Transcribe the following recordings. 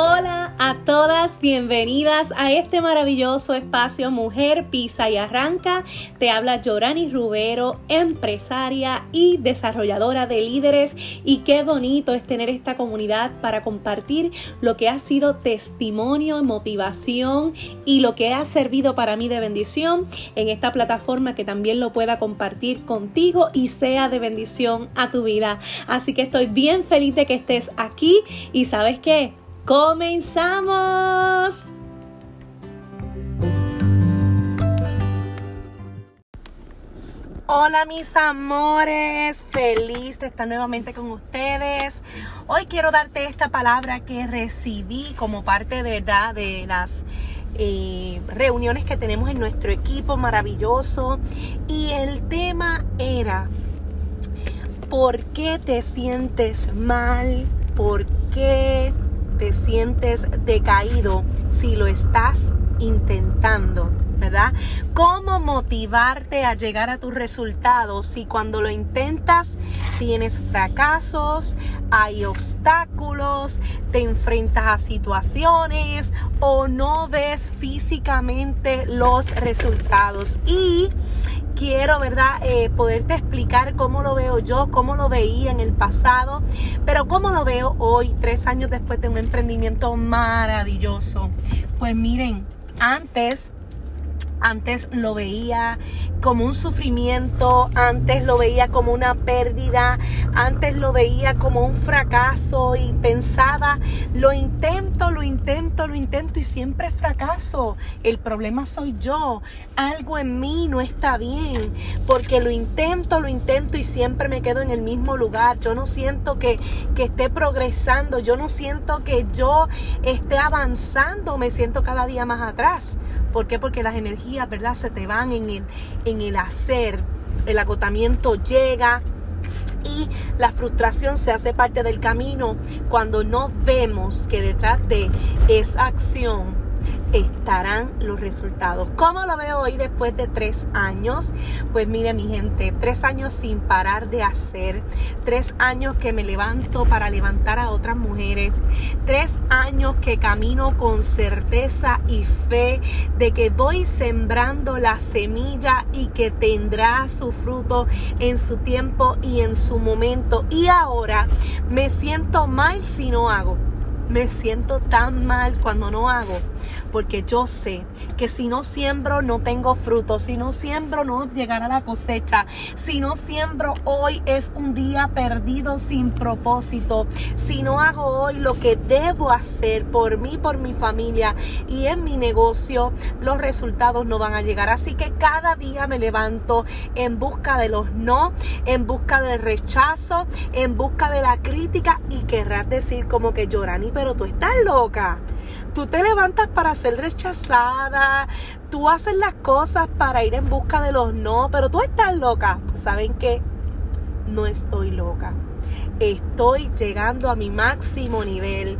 Hola a todas, bienvenidas a este maravilloso espacio Mujer Pisa y Arranca. Te habla Yorani Rubero, empresaria y desarrolladora de líderes. Y qué bonito es tener esta comunidad para compartir lo que ha sido testimonio, motivación y lo que ha servido para mí de bendición en esta plataforma que también lo pueda compartir contigo y sea de bendición a tu vida. Así que estoy bien feliz de que estés aquí y sabes qué ¡Comenzamos! Hola mis amores, feliz de estar nuevamente con ustedes. Hoy quiero darte esta palabra que recibí como parte de, de las eh, reuniones que tenemos en nuestro equipo maravilloso y el tema era ¿por qué te sientes mal? ¿Por qué te sientes decaído si lo estás intentando, ¿verdad? ¿Cómo motivarte a llegar a tus resultados si cuando lo intentas tienes fracasos, hay obstáculos, te enfrentas a situaciones o no ves físicamente los resultados? Y quiero, ¿verdad? Eh, poderte explicar cómo lo veo yo, cómo lo veía en el pasado, pero cómo lo veo hoy, tres años después de un emprendimiento maravilloso. Pues miren, antes antes lo veía como un sufrimiento, antes lo veía como una pérdida, antes lo veía como un fracaso y pensaba, lo intento, lo intento, lo intento y siempre fracaso. El problema soy yo. Algo en mí no está bien porque lo intento, lo intento y siempre me quedo en el mismo lugar. Yo no siento que, que esté progresando, yo no siento que yo esté avanzando, me siento cada día más atrás. ¿Por qué? Porque las energías, ¿verdad? Se te van en el, en el hacer. El agotamiento llega, y la frustración se hace parte del camino cuando no vemos que detrás de esa acción estarán los resultados. ¿Cómo lo veo hoy después de tres años? Pues mire mi gente, tres años sin parar de hacer, tres años que me levanto para levantar a otras mujeres, tres años que camino con certeza y fe de que voy sembrando la semilla y que tendrá su fruto en su tiempo y en su momento. Y ahora me siento mal si no hago. Me siento tan mal cuando no hago porque yo sé que si no siembro no tengo fruto, si no siembro no llegará la cosecha, si no siembro hoy es un día perdido sin propósito, si no hago hoy lo que debo hacer por mí, por mi familia y en mi negocio, los resultados no van a llegar. Así que cada día me levanto en busca de los no, en busca del rechazo, en busca de la crítica y querrás decir como que Llorani, pero tú estás loca. Tú te levantas para ser rechazada, tú haces las cosas para ir en busca de los no, pero tú estás loca. Saben que no estoy loca. Estoy llegando a mi máximo nivel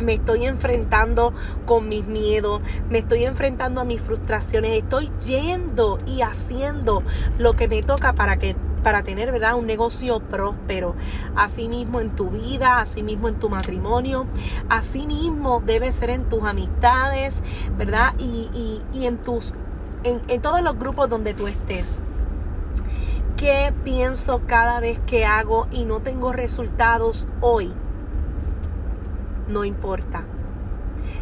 me estoy enfrentando con mis miedos, me estoy enfrentando a mis frustraciones, estoy yendo y haciendo lo que me toca para que para tener, ¿verdad? Un negocio próspero. Asimismo en tu vida, asimismo en tu matrimonio, asimismo debe ser en tus amistades, ¿verdad? Y, en tus, en, en todos los grupos donde tú estés. ¿Qué pienso cada vez que hago y no tengo resultados hoy? No importa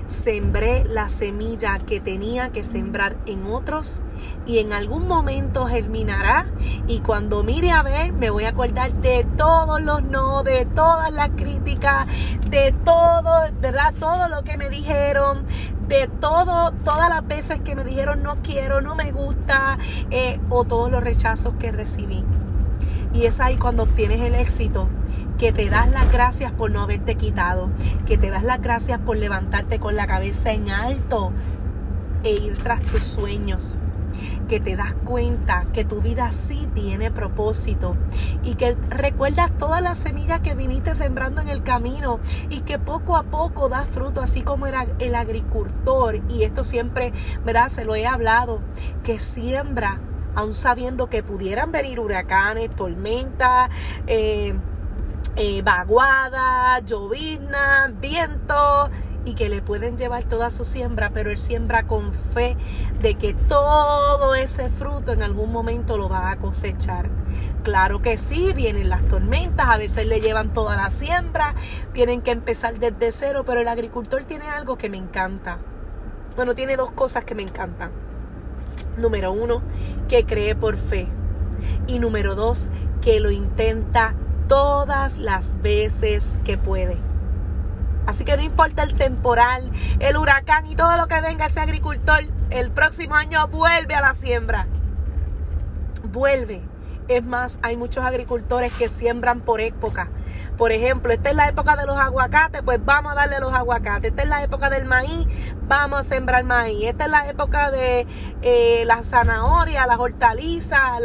sembré la semilla que tenía que sembrar en otros y en algún momento germinará y cuando mire a ver me voy a acordar de todos los no, de todas las críticas, de todo, ¿verdad? Todo lo que me dijeron, de todo, todas las veces que me dijeron no quiero, no me gusta eh, o todos los rechazos que recibí. Y es ahí cuando obtienes el éxito que te das las gracias por no haberte quitado, que te das las gracias por levantarte con la cabeza en alto e ir tras tus sueños que te das cuenta que tu vida sí tiene propósito y que recuerdas todas las semillas que viniste sembrando en el camino y que poco a poco da fruto, así como era el agricultor. Y esto siempre, ¿verdad? Se lo he hablado, que siembra, aún sabiendo que pudieran venir huracanes, tormentas, eh, eh, vaguada, llovizna, viento y que le pueden llevar toda su siembra, pero él siembra con fe de que todo ese fruto en algún momento lo va a cosechar. Claro que sí, vienen las tormentas, a veces le llevan toda la siembra, tienen que empezar desde cero, pero el agricultor tiene algo que me encanta. Bueno, tiene dos cosas que me encantan. Número uno, que cree por fe. Y número dos, que lo intenta todas las veces que puede. Así que no importa el temporal, el huracán y todo lo que venga ese agricultor, el próximo año vuelve a la siembra. Vuelve. Es más, hay muchos agricultores que siembran por época. Por ejemplo, esta es la época de los aguacates, pues vamos a darle los aguacates. Esta es la época del maíz, vamos a sembrar maíz. Esta es la época de eh, la zanahoria, las hortalizas,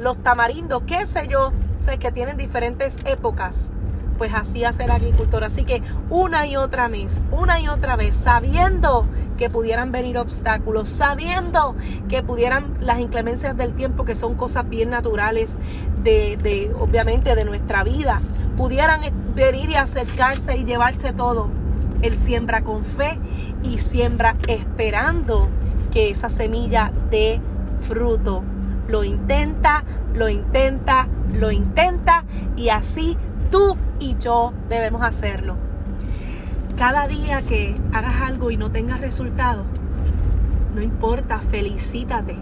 los tamarindos, qué sé yo. Que tienen diferentes épocas pues así hace el agricultor. Así que una y otra vez, una y otra vez, sabiendo que pudieran venir obstáculos, sabiendo que pudieran las inclemencias del tiempo, que son cosas bien naturales de, de obviamente, de nuestra vida, pudieran venir y acercarse y llevarse todo. Él siembra con fe y siembra esperando que esa semilla dé fruto. Lo intenta, lo intenta, lo intenta y así tú y yo debemos hacerlo. Cada día que hagas algo y no tengas resultado, no importa, felicítate,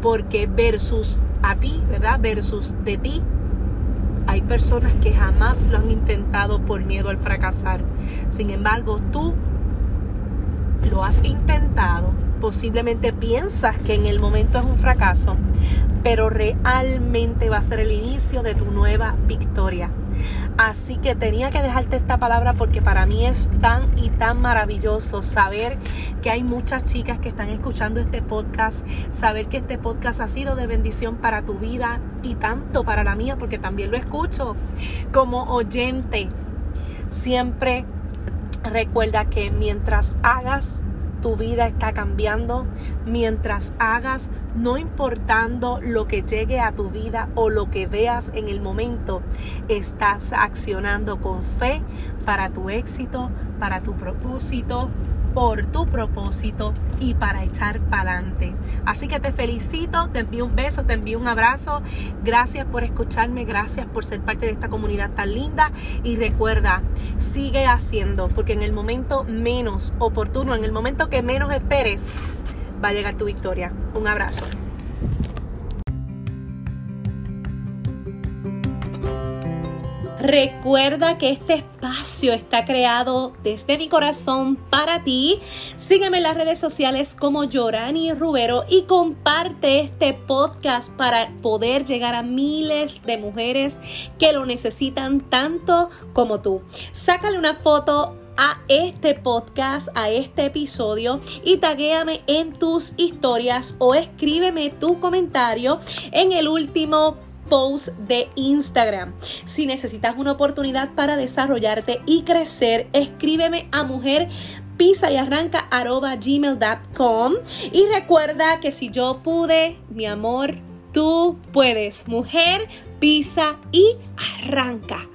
porque versus a ti, ¿verdad? Versus de ti, hay personas que jamás lo han intentado por miedo al fracasar. Sin embargo, tú lo has intentado, posiblemente piensas que en el momento es un fracaso, pero realmente va a ser el inicio de tu nueva victoria. Así que tenía que dejarte esta palabra porque para mí es tan y tan maravilloso saber que hay muchas chicas que están escuchando este podcast, saber que este podcast ha sido de bendición para tu vida y tanto para la mía porque también lo escucho como oyente. Siempre recuerda que mientras hagas tu vida está cambiando mientras hagas, no importando lo que llegue a tu vida o lo que veas en el momento, estás accionando con fe para tu éxito, para tu propósito, por tu propósito y para echar para adelante. Así que te felicito, te envío un beso, te envío un abrazo. Gracias por escucharme, gracias por ser parte de esta comunidad tan linda y recuerda, sigue haciendo porque en el momento menos oportuno, en el momento que menos esperes, va a llegar tu victoria. Un abrazo. Recuerda que este espacio está creado desde mi corazón para ti. Sígueme en las redes sociales como Yorani Rubero y comparte este podcast para poder llegar a miles de mujeres que lo necesitan tanto como tú. Sácale una foto a este podcast, a este episodio y taguéame en tus historias o escríbeme tu comentario en el último post de Instagram. Si necesitas una oportunidad para desarrollarte y crecer, escríbeme a mujer pisa y arranca gmail.com y recuerda que si yo pude, mi amor, tú puedes. Mujer, pisa y arranca.